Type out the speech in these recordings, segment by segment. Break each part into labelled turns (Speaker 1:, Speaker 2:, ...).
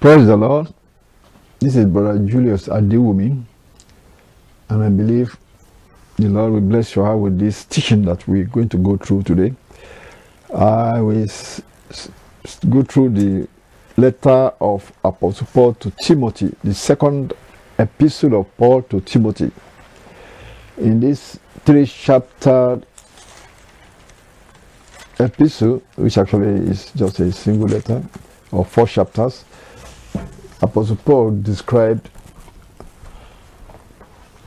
Speaker 1: Praise the Lord. This is Brother Julius Adewumi, and I believe the Lord will bless your heart with this teaching that we're going to go through today. I will go through the letter of Apostle Paul to Timothy, the second epistle of Paul to Timothy. In this three chapter epistle, which actually is just a single letter, or four chapters, Apostle Paul described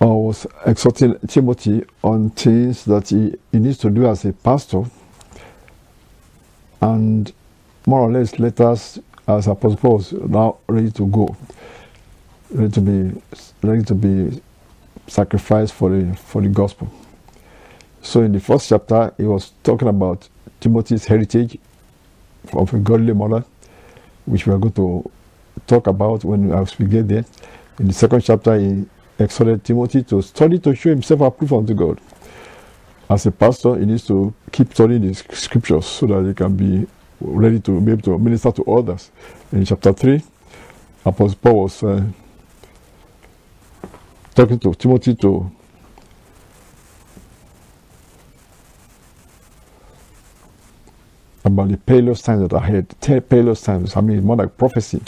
Speaker 1: or was exhorting Timothy on things that he, he needs to do as a pastor, and more or less let us, as Apostle Paul now ready to go, ready to be ready to be sacrificed for the for the gospel. So in the first chapter, he was talking about Timothy's heritage of a godly mother, which we are going to talk about when we get there. In the second chapter, he exhorted Timothy to study to show himself approved unto God. As a pastor, he needs to keep studying the scriptures so that he can be ready to be able to minister to others. In chapter 3, Apostle Paul was uh, talking to Timothy to about the perilous times that are ahead. Perilous times, I mean, more like prophecy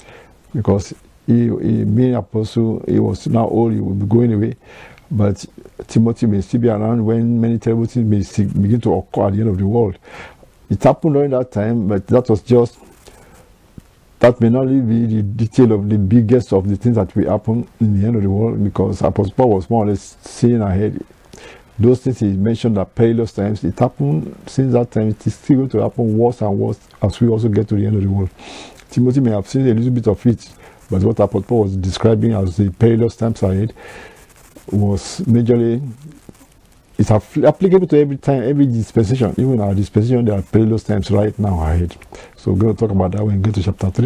Speaker 1: because he, he being apostle, he was now old, he will be going away. But Timothy may still be around when many terrible things may still begin to occur at the end of the world. It happened during that time, but that was just that may not be the detail of the biggest of the things that will happen in the end of the world because Apostle Paul was more or less seeing ahead. Those things he mentioned at perilous times. It happened since that time. It is still going to happen worse and worse as we also get to the end of the world. Timothy may have seen a little bit of it, but what Apostle Paul was describing as the perilous times ahead was majorly it's applicable to every time, every dispensation. Even our dispensation, there are perilous times right now ahead. So we're going to talk about that when we get to chapter 3.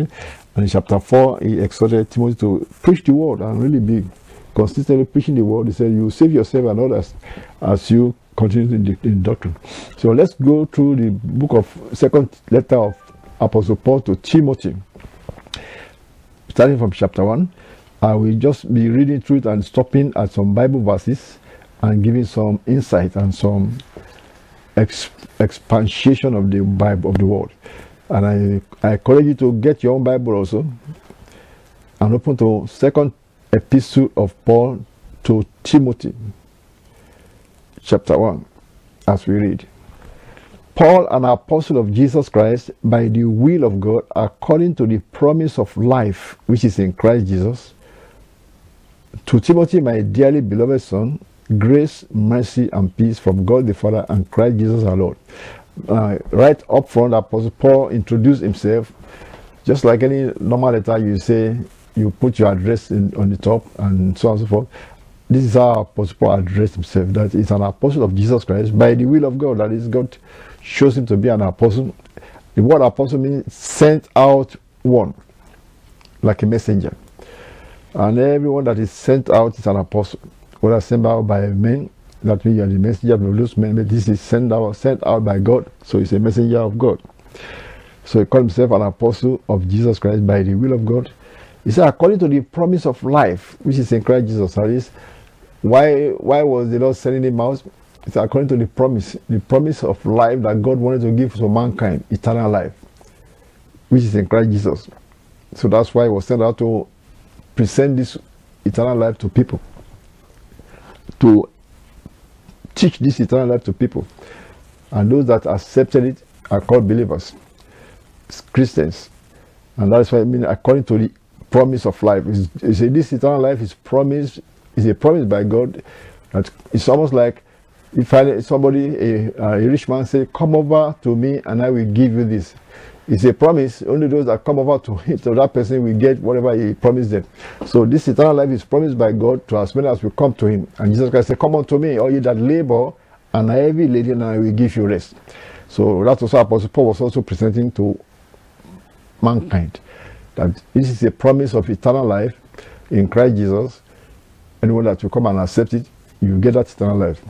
Speaker 1: And in chapter 4, he exhorted Timothy to preach the word and really be consistently preaching the word. He said, You save yourself and others as you continue in, the, in doctrine. So let's go through the book of second letter of Apostle Paul to Timothy. Starting from chapter 1, I will just be reading through it and stopping at some Bible verses and giving some insight and some ex- expansion of the Bible of the word. And I, I encourage you to get your own Bible also and open to second epistle of Paul to Timothy, chapter 1, as we read. Paul, an apostle of Jesus Christ, by the will of God, according to the promise of life which is in Christ Jesus, to Timothy, my dearly beloved son, grace, mercy, and peace from God the Father and Christ Jesus our Lord. Uh, right up front, Apostle Paul introduced himself. Just like any normal letter, you say you put your address in, on the top and so on and so forth. This is how Apostle Paul addressed himself. That is an apostle of Jesus Christ by the will of God. That is, God shows him to be an apostle. The word apostle means sent out one, like a messenger. And everyone that is sent out is an apostle. Whether sent out by men, that means you are the messenger of those men, but this is sent out, sent out by God, so he's a messenger of God. So he called himself an apostle of Jesus Christ by the will of God. He said, according to the promise of life, which is in Christ Jesus. That is, why why was the Lord sending him out? It's according to the promise, the promise of life that God wanted to give to mankind, eternal life, which is in Christ Jesus. So that's why he was sent out to present this eternal life to people, to teach this eternal life to people. And those that accepted it are called believers, Christians. And that's why I mean, according to the promise of life, is this eternal life is promised, is a promise by God. That it's almost like if I, somebody, a, a rich man, say, "Come over to me, and I will give you this." It's a promise. Only those that come over to him, to that person will get whatever he promised them. So this eternal life is promised by God to as many as will come to him. And Jesus Christ said, Come unto me, all ye that labor and are heavy laden, and I will give you rest. So that's also Apostle Paul was also presenting to mankind. That this is a promise of eternal life in Christ Jesus. Anyone that will come and accept it, you get that eternal life.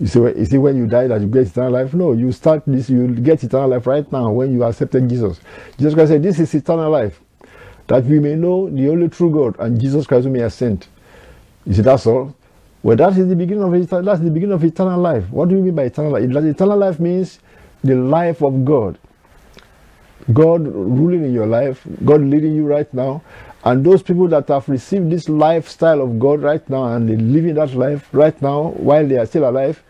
Speaker 1: You see, you see, when you die that you get eternal life? No, you start this, you get eternal life right now when you accepted Jesus. Jesus Christ said, This is eternal life. that we may know the only true God and Jesus Christ whom he has sent. You see, that's all. Well, that is the beginning of eternal, that's the beginning of eternal life. What do you mean by eternal life? Eternal life means the life of God. God ruling in your life, God leading you right now, and those people that have received this lifestyle of God right now and they living that life right now while they are still alive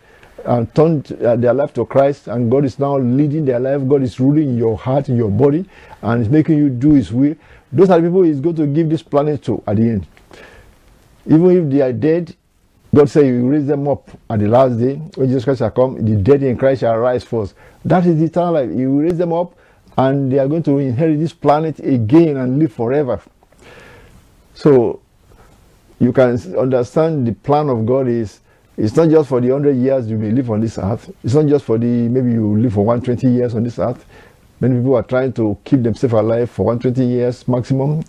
Speaker 1: and turned uh, their life to Christ and God is now leading their life, God is ruling your heart, in your body, and is making you do His will. Those are the people He's going to give this planet to at the end. Even if they are dead, God said will raise them up at the last day when Jesus Christ shall come. The dead in Christ shall rise first. That is the eternal life. He will raise them up and they are going to inherit this planet again and live forever. So you can understand the plan of God is it's not just for the 100 years you may live on this earth. It's not just for the maybe you live for 120 years on this earth. Many people are trying to keep themselves alive for 120 years maximum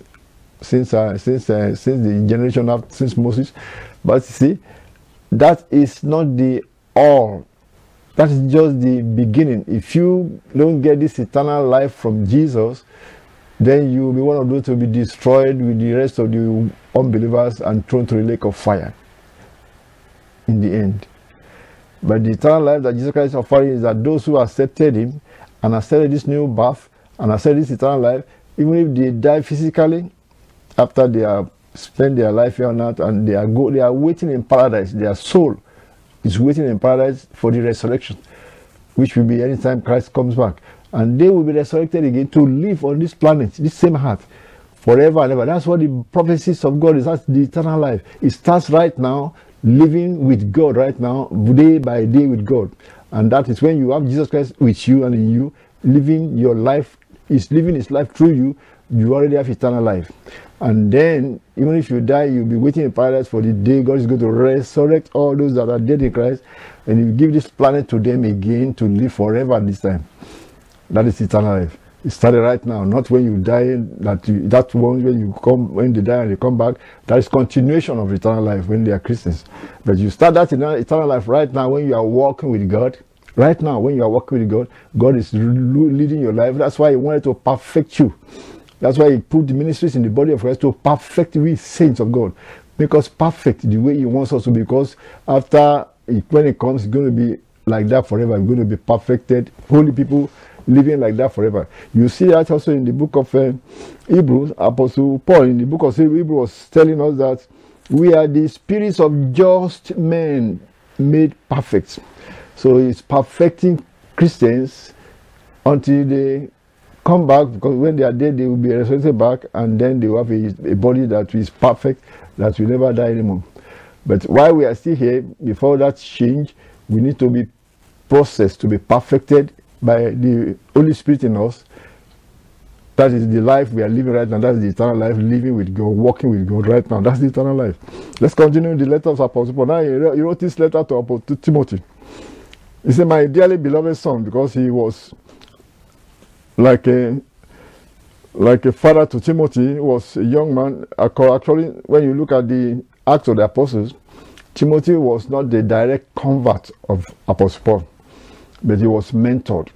Speaker 1: since uh, since uh, since the generation after since Moses. But see, that is not the all. That is just the beginning. If you don't get this eternal life from Jesus, then you will be one of those to be destroyed with the rest of the unbelievers and thrown to the lake of fire in the end. But the eternal life that Jesus Christ is offering is that those who accepted Him and accepted this new birth and accepted this eternal life, even if they die physically after they have spent their life here on earth and they are go, they are waiting in paradise, their soul is waiting in paradise for the resurrection, which will be anytime Christ comes back and they will be resurrected again to live on this planet, this same heart, forever and ever. That's what the prophecies of God is. That's the eternal life. It starts right now, living with God right now, day by day with God. And that is when you have Jesus Christ with you and in you, living your life, is living his life through you, you already have eternal life. And then, even if you die, you'll be waiting in paradise for the day God is going to resurrect all those that are dead in Christ, and you give this planet to them again to live forever this time. That is eternal life. It started right now, not when you die. That you, that one when you come when they die and they come back. That is continuation of eternal life when they are Christians. But you start that in eternal life right now when you are walking with God. Right now, when you are walking with God, God is leading your life. That's why He wanted to perfect you. That's why He put the ministries in the body of Christ to perfect we saints of God, make us perfect the way He wants us to. Because after when it comes, it's going to be like that forever. We're going to be perfected, holy people living like that forever. You see that also in the book of uh, Hebrews, Apostle Paul in the book of Hebrews was telling us that we are the spirits of just men made perfect. So he's perfecting Christians until they come back because when they are dead they will be resurrected back and then they will have a, a body that is perfect that will never die anymore. But while we are still here, before that change, we need to be processed to be perfected by the Holy Spirit in us. That is the life we are living right now. That's the eternal life, living with God, walking with God right now. That's the eternal life. Let's continue the letter of Apostle Paul. Now he wrote this letter to Apostle Timothy. He said, My dearly beloved son, because he was like a like a father to Timothy, was a young man. Actually, when you look at the Acts of the Apostles, Timothy was not the direct convert of Apostle Paul but he was mentored.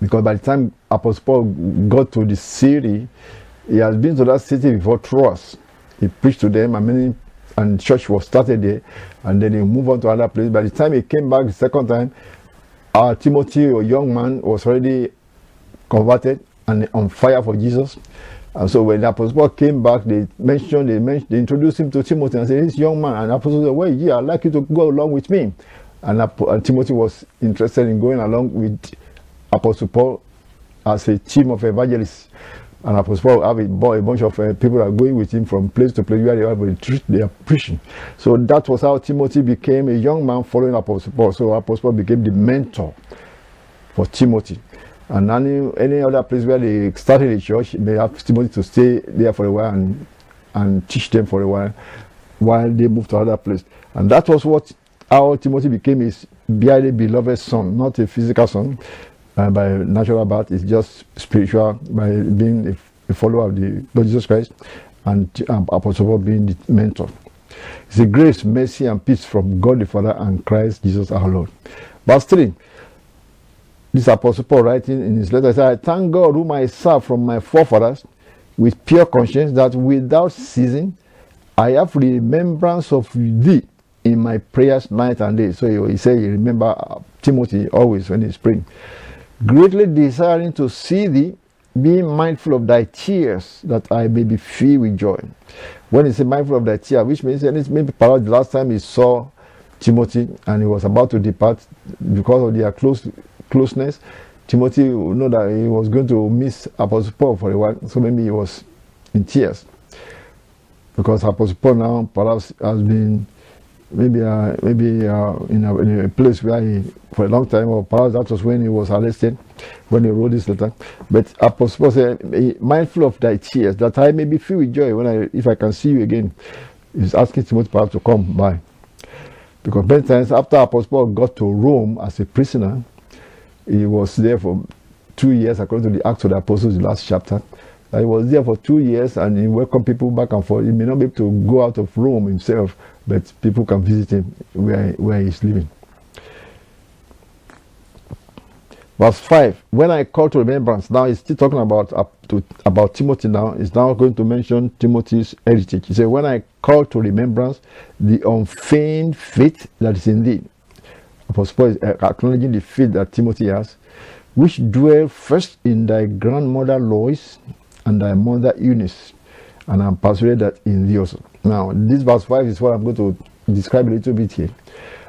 Speaker 1: Because by the time Apostle Paul got to the city, he has been to that city before Troas. He preached to them, and many and church was started there, and then he moved on to other places. By the time he came back the second time, our Timothy, a young man, was already converted and on fire for Jesus. And so when the Apostle Paul came back, they mentioned, they mentioned, they introduced him to Timothy and said, This young man, and Apostle said, Well, yeah, I'd like you to go along with me. And, and Timothy was interested in going along with Apostle Paul as a team of evangelists. And Apostle Paul have a, a bunch of uh, people are going with him from place to place where they retreat, they are preaching. So that was how Timothy became a young man following Apostle Paul. So Apostle Paul became the mentor for Timothy. And any, any other place where they started a church, they have Timothy to stay there for a while and, and teach them for a while while they move to other place. And that was what how Timothy became his dearly beloved son, not a physical son uh, by natural birth, it's just spiritual by being a, a follower of the Lord Jesus Christ and um, Apostle Paul being the mentor. It's a grace, mercy, and peace from God the Father and Christ Jesus our Lord. Verse 3. This Apostle Paul writing in his letter said, I thank God whom I serve from my forefathers, with pure conscience that without ceasing I have remembrance of thee in my prayers night and day. So he, he said, he remember uh, Timothy always when he's praying. Greatly desiring to see thee, being mindful of thy tears, that I may be filled with joy. When he said mindful of thy tears, which means and it's maybe perhaps the last time he saw Timothy and he was about to depart because of their close closeness, Timothy know that he was going to miss Apostle Paul for a while, so maybe he was in tears. Because Apostle Paul now perhaps has been maybe uh, maybe uh, in, a, in, a, place where he for a long time or perhaps that was when he was arrested when he wrote this letter. But apostle paul said mindful of thy tears that i may be filled with joy when i if i can see you again. He's asking timothy perhaps to come by. Because many times after apostle paul got to rome as a prisoner he was there for two years according to the acts of the apostles the last chapter. He was there for two years and he welcomed people back and forth. He may not be able to go out of rome himself but people can visit him where, where he's living. Verse 5 When I call to remembrance, now he's still talking about, uh, to, about Timothy now. He's now going to mention Timothy's heritage. He said, When I call to remembrance the unfeigned faith that is in thee. Apostle Paul uh, acknowledging the faith that Timothy has, which dwell first in thy grandmother Lois and thy mother Eunice, and I'm persuaded that in also. Now, this verse 5 is what I'm going to describe a little bit here.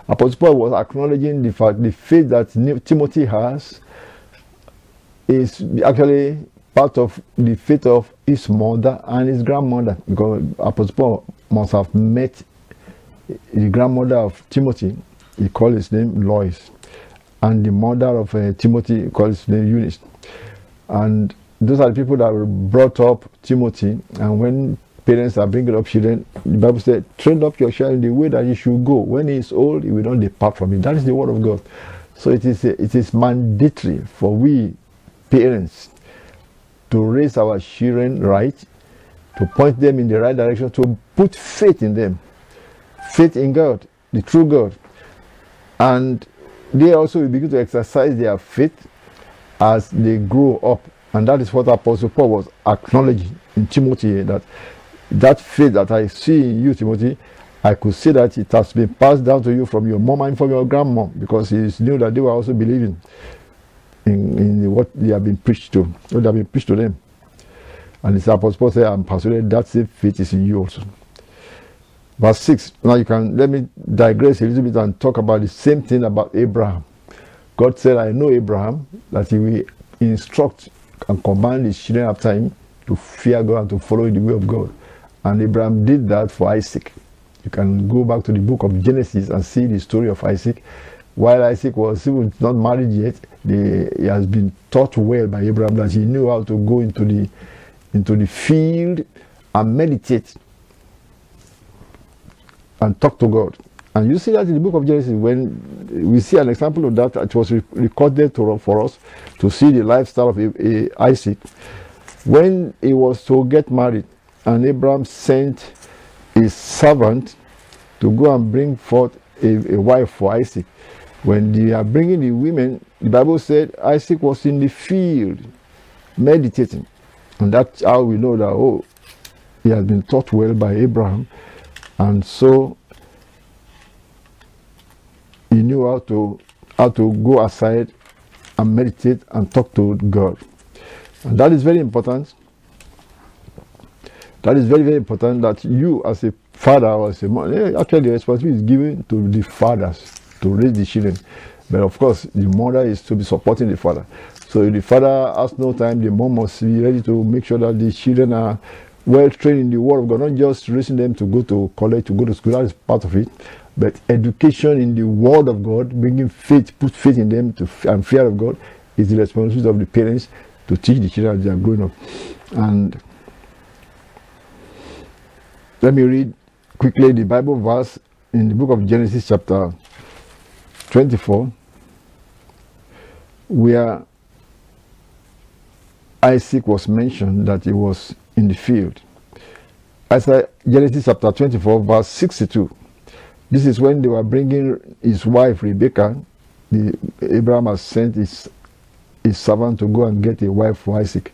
Speaker 1: Apostle Paul was acknowledging the fact the faith that Timothy has is actually part of the faith of his mother and his grandmother because Apostle Paul must have met the grandmother of Timothy. He called his name Lois, and the mother of uh, Timothy called his name Eunice. And those are the people that brought up Timothy. And when parents are bringing up children, the Bible said, train up your child in the way that he should go. When he is old, he will not depart from it. That is the word of God. So it is, it is mandatory for we parents to raise our children right, to point them in the right direction, to put faith in them, faith in God, the true God. And they also will begin to exercise their faith as they grow up. And that is what Apostle Paul was acknowledging in Timothy that that faith that I see in you, Timothy, I could see that it has been passed down to you from your mom and from your grandma because he knew that they were also believing in, in what they have been preached to, what they have been preached to them. And the apostle Paul said, I'm persuaded that same faith is in you also. Verse 6. Now you can let me digress a little bit and talk about the same thing about Abraham. God said, I know Abraham that he will instruct and command his children after him to fear God and to follow the way of God. And Abraham did that for Isaac. You can go back to the book of Genesis and see the story of Isaac. While Isaac was still not married yet, he has been taught well by Abraham that he knew how to go into the into the field and meditate and talk to God. And you see that in the book of Genesis, when we see an example of that, it was recorded to, for us to see the lifestyle of Isaac. When he was to get married, and Abraham sent his servant to go and bring forth a, a wife for Isaac. When they are bringing the women, the Bible said Isaac was in the field meditating. And that's how we know that, oh, he has been taught well by Abraham. And so he knew how to how to go aside and meditate and talk to God. And that is very important that is very, very important that you, as a father or as a mother, eh, actually the responsibility is given to the fathers to raise the children. But of course, the mother is to be supporting the father. So if the father has no time, the mom must be ready to make sure that the children are well trained in the word of God, not just raising them to go to college, to go to school, that is part of it, but education in the word of God, bringing faith, put faith in them to, and fear of God is the responsibility of the parents to teach the children as they are growing up. And let me read quickly the Bible verse in the book of Genesis, chapter 24, where Isaac was mentioned that he was in the field. Isaiah, Genesis chapter 24, verse 62. This is when they were bringing his wife Rebekah. The, Abraham has sent his, his servant to go and get a wife for Isaac.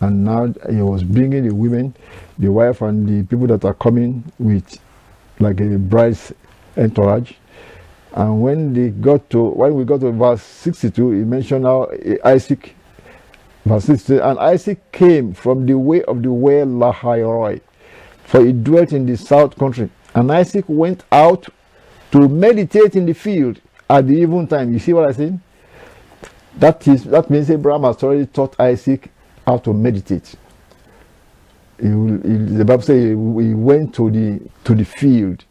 Speaker 1: And now he was bringing the women, the wife, and the people that are coming with like a bride's entourage. And when they got to when we got to verse 62, he mentioned how Isaac, verse 62, and Isaac came from the way of the well Lahairoi, for he dwelt in the south country. And Isaac went out to meditate in the field at the even time. You see what I said? That is that means Abraham has already taught Isaac how to meditate. He, he, the Bible says he, went to the to the field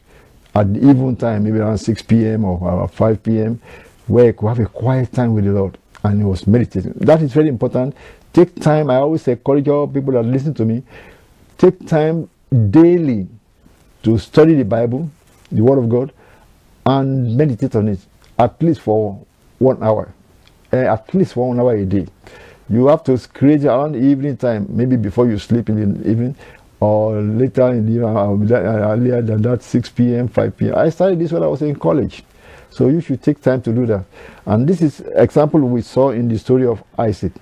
Speaker 1: at the even time, maybe around 6 p.m. or 5 p.m., where he could have a quiet time with the Lord and he was meditating. That is very important. Take time. I always encourage all people that listen to me. Take time daily to study the Bible, the Word of God, and meditate on it at least for one hour, uh, at least for one hour a day. You have to create around evening time, maybe before you sleep in the evening, or later in the uh, earlier than that, 6 p.m., 5 p.m. I started this when I was in college. So you should take time to do that. And this is example we saw in the story of Isaac,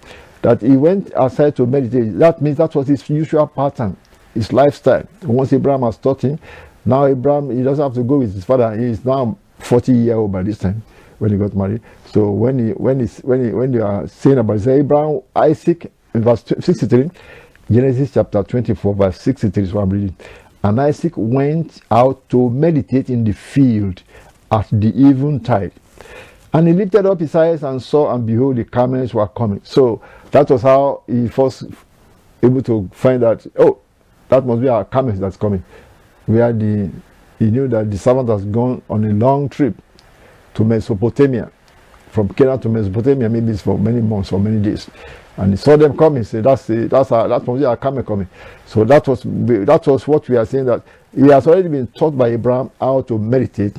Speaker 1: that he went outside to meditate. That means that was his usual pattern, his lifestyle. Once Abraham has taught him, now Abraham he doesn't have to go with his father. He is now 40 year old by this time when he got married. So when he when he when he when they are saying about say Abraham, Isaac, in verse 63, Genesis chapter 24, verse 63 is what I'm reading. And Isaac went out to meditate in the field at the eventide. And he lifted up his eyes and saw, and behold, the camels were coming. So that was how he first able to find out, oh, that must be our camels that's coming. Where the he knew that the servant has gone on a long trip to Mesopotamia. From Canaan to Mesopotamia, maybe it's for many months or many days. And he saw them coming. Said, "That's the, that's our, that must be our camel coming." So that was that was what we are saying that he has already been taught by Abraham how to meditate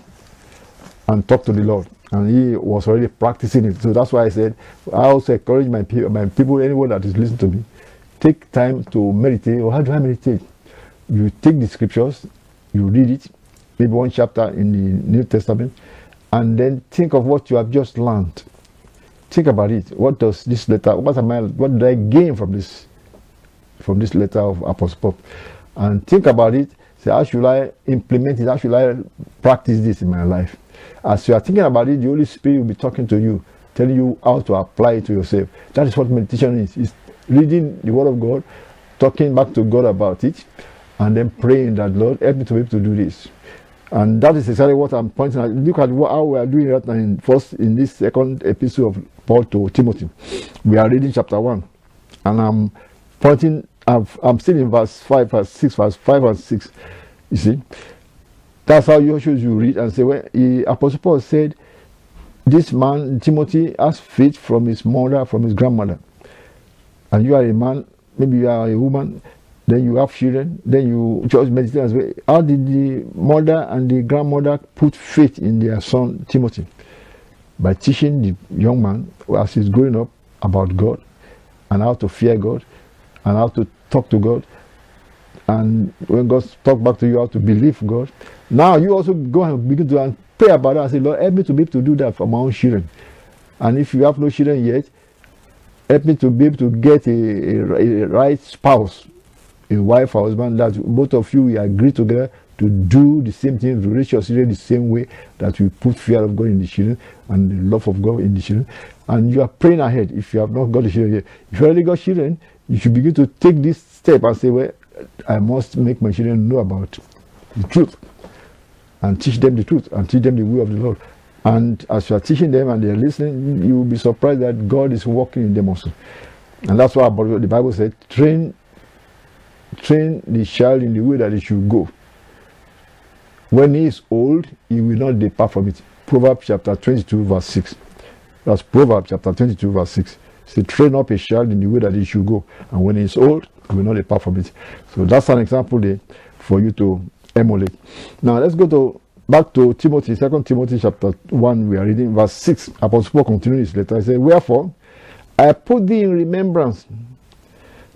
Speaker 1: and talk to the Lord. And he was already practicing it. So that's why I said, I also encourage my my people, anyone that is listening to me, take time to meditate. Or how do I meditate? You take the scriptures, you read it, maybe one chapter in the New Testament, and then think of what you have just learned. Think about it. What does this letter, what am I, what did I gain from this, from this letter of Apostle Paul? And think about it. Say, how should I implement it? How should I practice this in my life? As you are thinking about it, the Holy Spirit will be talking to you, telling you how to apply it to yourself. That is what meditation is. It's reading the Word of God, talking back to God about it, and then praying that, Lord, help me to be able to do this. And that is exactly what I'm pointing at. Look at what, how we are doing right now in first in this second epistle of Paul to Timothy. We are reading chapter one. And I'm pointing I'm, I'm still in verse 5, verse 6, verse 5 and 6. You see? That's how you should you read and say when he, Apostle Paul said, This man, Timothy, has faith from his mother, from his grandmother. And you are a man, maybe you are a woman, then you have children, then you just meditate as well. How did the mother and the grandmother put faith in their son Timothy? By teaching the young man as he's growing up about God and how to fear God and how to talk to God. And when God talk back to you how to believe God, now you also go and begin to pray about that and say, Lord, help me to be able to do that for my own children. And if you have no children yet, help me to be able to get a, a, a right spouse, a wife or husband, that both of you will agree together to do the same thing, to raise your children the same way that we put fear of God in the children and the love of God in the children. And you are praying ahead if you have not got the children yet. If you already got children, you should begin to take this step and say, Well, I must make my children know about the truth and teach them the truth and teach them the way of the Lord. And as you are teaching them and they are listening, you will be surprised that God is working in them also. And that's why the Bible said, train, train the child in the way that he should go. When he is old, he will not depart from it. Proverbs chapter 22, verse 6. That's Proverbs chapter 22, verse 6. Say, train up a child in the way that he should go. And when he is old, he will not depart from it. So that's an example there for you to emulate. Now let's go to back to Timothy, Second Timothy chapter 1. We are reading verse 6. Apostle Paul continues his letter. I say, Wherefore, I put thee in remembrance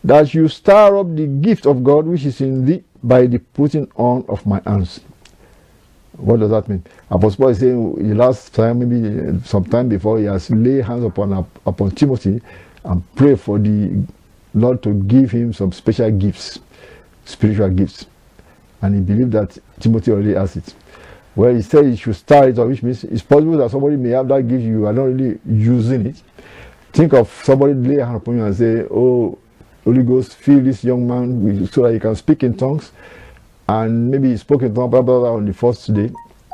Speaker 1: that you stir up the gift of God which is in thee by the putting on of my hands. What does that mean? Apostle Paul is saying the last time, maybe uh, some time before, he has laid hands upon upon Timothy and pray for the Lord to give him some special gifts, spiritual gifts. And he believed that Timothy already has it. Well, he said he should start it, which means it's possible that somebody may have that gift, you are not really using it. Think of somebody lay hand upon you and say, Oh, Holy Ghost, fill this young man so that he can speak in tongues. And maybe he spoke in tongues blah, blah, blah, on the first day.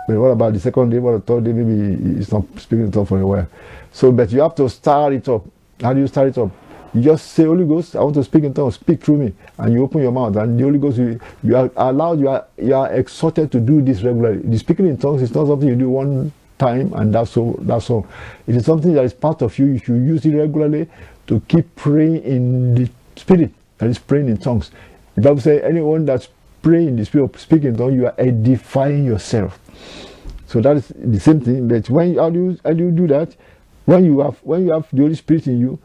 Speaker 1: But what about the second day, what the third day? Maybe he's not speaking in tongues for a while. So, but you have to start it up. How do you start it up? You just say, Holy Ghost, I want to speak in tongues, speak through me. And you open your mouth, and the Holy Ghost, you, you are allowed, you are, you are exhorted to do this regularly. The speaking in tongues is not something you do one time and that's all. That's all. It is something that is part of you. You should use it regularly to keep praying in the spirit, that is praying in tongues. The Bible says, anyone that's praying in the spirit, of speaking in tongues, you are edifying yourself. So that is the same thing. But when how do you, how do, you do that? When you have when you have the Holy Spirit in you,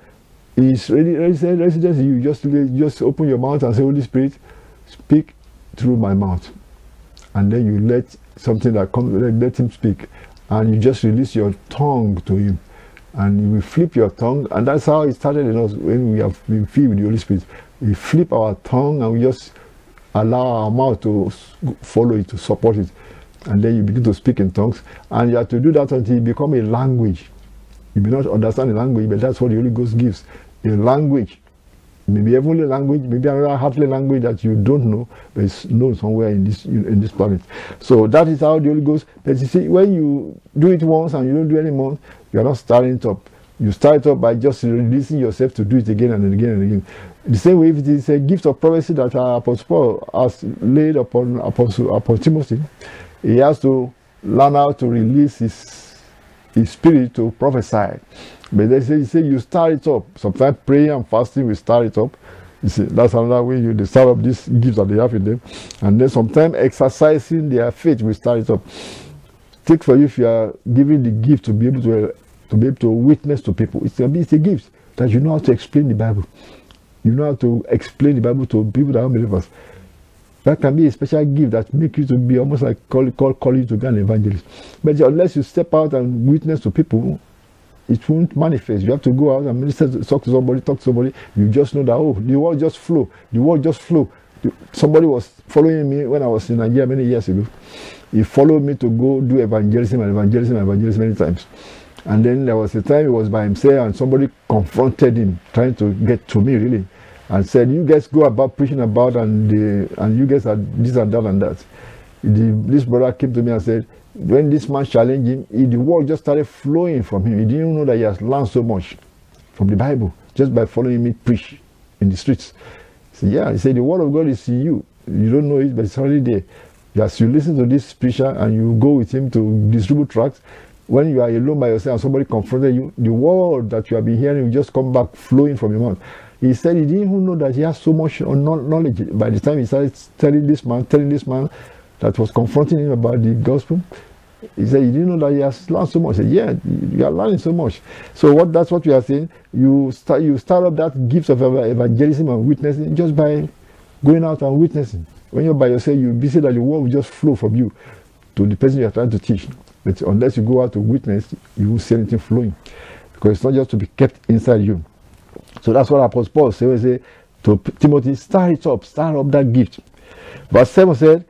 Speaker 1: is ready residence you. Just just open your mouth and say, Holy Spirit, speak through my mouth, and then you let something that comes let, let him speak, and you just release your tongue to him, and you will flip your tongue, and that's how it started in us when we have been filled with the Holy Spirit. We flip our tongue and we just allow our mouth to follow it to support it. And then you begin to speak in tongues. And you have to do that until it become a language you may not understand the language but that's what the holy ghost gives. A language maybe heavenly language maybe another heavenly language that you don't know but it's known somewhere in this in this planet. So that is how the holy ghost but you see when you do it once and you don't do it anymore you are not starting it up. You start up by just releasing yourself to do it again and again and again. The same way if it is a gift of prophecy that apostle paul has laid upon apostle upon timothy he has to learn how to release his, his spirit to prophesy. But they say, you say you start it up. Sometimes prayer and fasting will start it up. You see, that's another way you start up these gifts that they have in them. And then sometimes exercising their faith will start it up. Take for you if you are giving the gift to be able to to be able to witness to people. It's a, it's a gift that you know how to explain the Bible. You know how to explain the Bible to people that are believers. That can be a special gift that make you to be almost like call, call, call you to be an evangelist. But unless you step out and witness to people, it won't manifest. You have to go out and minister, talk to somebody, talk to somebody. You just know that, oh, the word just flow. The word just flow. Somebody was following me when I was in Nigeria many years ago. He followed me to go do evangelism and evangelism and evangelism many times. And then there was a time he was by himself and somebody confronted him, trying to get to me really and said, "You guys go about preaching about and the, and you guys are this and that and that." The, this brother came to me and said, when this man challenged him, he, the word just started flowing from him. He didn't know that he has learned so much from the Bible just by following me preach in the streets. He said, "Yeah," he said, "The word of God is in you. You don't know it, but it's already there." As you listen to this preacher and you go with him to distribute tracts, when you are alone by yourself and somebody confronted you, the word that you have been hearing will just come back flowing from your mouth. He said he didn't even know that he has so much knowledge. By the time he started telling this man, telling this man that was confronting him about the gospel, he said he didn't know that he has learned so much. He said, Yeah, you are learning so much. So what that's what we are saying. You start you start up that gift of evangelism and witnessing just by going out and witnessing. When you're by yourself, you'll be that the word will just flow from you to the person you are trying to teach. But unless you go out to witness, you won't see anything flowing. Because it's not just to be kept inside you. So that's what Apostle Paul says say, to Timothy, start it up, start up that gift. Verse 7 said,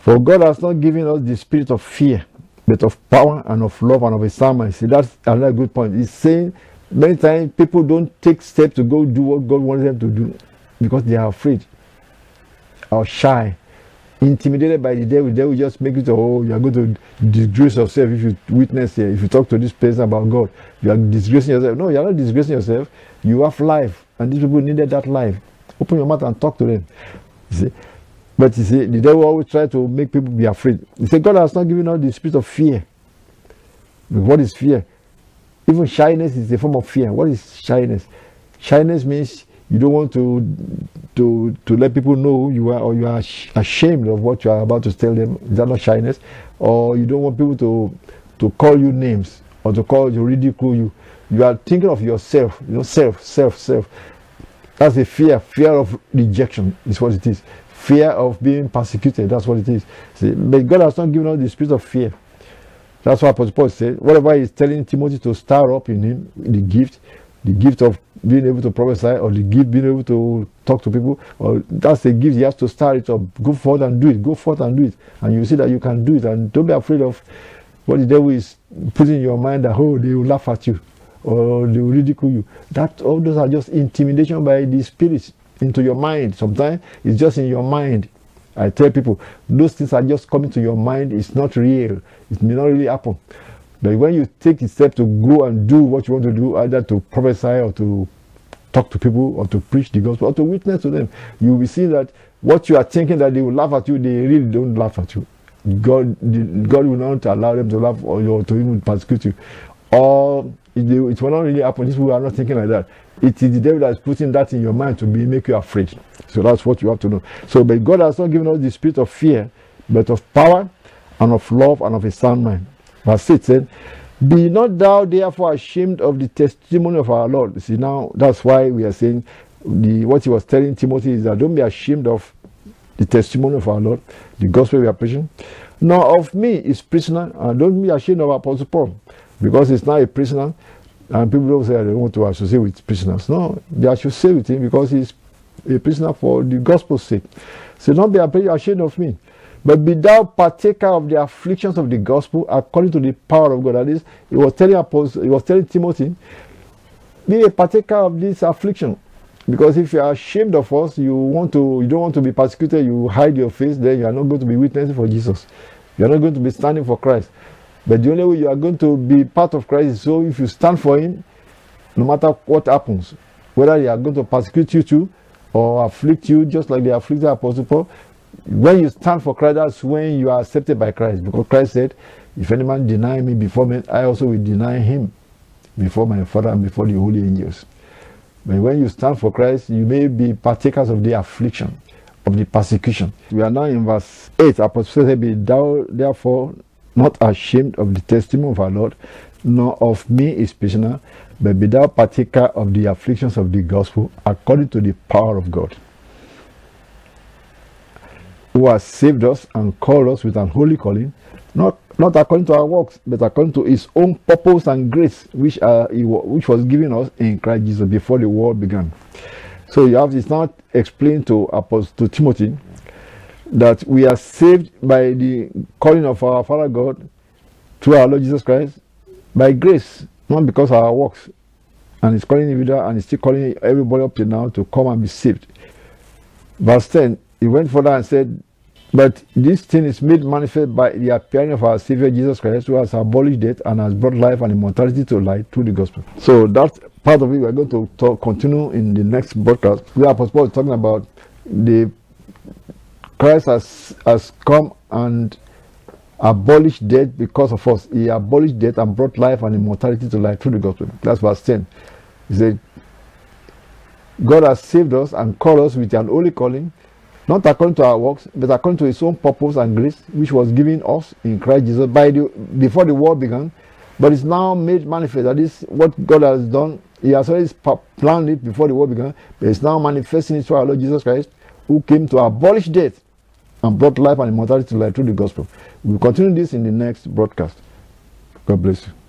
Speaker 1: For God has not given us the spirit of fear, but of power and of love and of a sound mind. See, that's another good point. He's saying many times people don't take steps to go do what God wants them to do because they are afraid or shy intimidated by the devil, the devil just make it oh, you are going to disgrace yourself if you witness here, if you talk to this person about God. You are disgracing yourself. No, you are not disgracing yourself. You have life, and these people needed that life. Open your mouth and talk to them. You see? But you see, the devil always try to make people be afraid. He said, God has not given us the spirit of fear. What is fear? Even shyness is a form of fear. What is shyness? Shyness means you don't want to to to let people know who you are or you are ashamed of what you are about to tell them. Is that not shyness? Or you don't want people to to call you names or to call you ridicule you. You are thinking of yourself you know self self self. That's a fear. Fear of rejection is what it is. Fear of being persecuted. That's what it is. See, but god has not given us the spirit of fear. That's why apostle paul said whatever he's telling timothy to stir up in him the gift the gift of being able to prophesy or the gift being able to talk to people or that's a gift you have to start it up. Go forth and do it. Go forth and do it. And you see that you can do it. And don't be afraid of what the devil is putting in your mind that oh they will laugh at you or they will ridicule you. That all those are just intimidation by the spirit into your mind. Sometimes it's just in your mind. I tell people those things are just coming to your mind. It's not real. It may not really happen but when you take the step to go and do what you want to do, either to prophesy or to talk to people or to preach the gospel or to witness to them, you will see that what you are thinking that they will laugh at you, they really don't laugh at you. God, God will not allow them to laugh or, to even persecute you. Or it, it will not really happen. These people are not thinking like that. It is the devil that is putting that in your mind to be make you afraid. So that's what you have to know. So, but God has not given us the spirit of fear, but of power and of love and of a sound mind. Verse 6 said, Be not thou therefore ashamed of the testimony of our Lord. See, now that's why we are saying the what he was telling Timothy is that don't be ashamed of the testimony of our Lord, the gospel we are preaching, Now of me, is prisoner, and don't be ashamed of Apostle Paul, because he's now a prisoner, and people don't say they don't want to associate with prisoners. No, they associate with him because he's a prisoner for the gospel's sake. So don't be ashamed of me. But be thou partaker of the afflictions of the gospel according to the power of God. That is, he was telling Apostle, he was telling Timothy, be a partaker of this affliction. Because if you are ashamed of us, you want to, you don't want to be persecuted, you hide your face, then you are not going to be witnessing for Jesus. You are not going to be standing for Christ. But the only way you are going to be part of Christ is so if you stand for Him, no matter what happens, whether they are going to persecute you too, or afflict you just like they afflicted Apostle Paul, when you stand for Christ, that's when you are accepted by Christ. Because Christ said, If any man deny me before men, I also will deny him before my Father and before the holy angels. But when you stand for Christ, you may be partakers of the affliction, of the persecution. We are now in verse 8. Apostle said, Be thou therefore not ashamed of the testimony of our Lord, nor of me his prisoner, but be thou partaker of the afflictions of the gospel according to the power of God who has saved us and called us with an holy calling, not not according to our works, but according to His own purpose and grace, which uh, which was given us in Christ Jesus before the world began. So you have this now explained to Apostle to Timothy that we are saved by the calling of our Father God through our Lord Jesus Christ by grace, not because of our works. And He's calling individual and He's still calling everybody up to now to come and be saved. Verse 10 he went further and said, But this thing is made manifest by the appearing of our Savior Jesus Christ, who has abolished death and has brought life and immortality to light through the gospel. So that part of it we're going to talk, continue in the next broadcast. We are Apostle talking about the Christ has has come and abolished death because of us. He abolished death and brought life and immortality to life through the gospel. That's verse 10. He said, God has saved us and called us with an holy calling not according to our works, but according to his own purpose and grace, which was given us in Christ Jesus by the, before the world began, but it's now made manifest. That is what God has done. He has already planned it before the world began, but it's now manifesting it through our Lord Jesus Christ, who came to abolish death and brought life and immortality to life through the gospel. We'll continue this in the next broadcast. God bless you.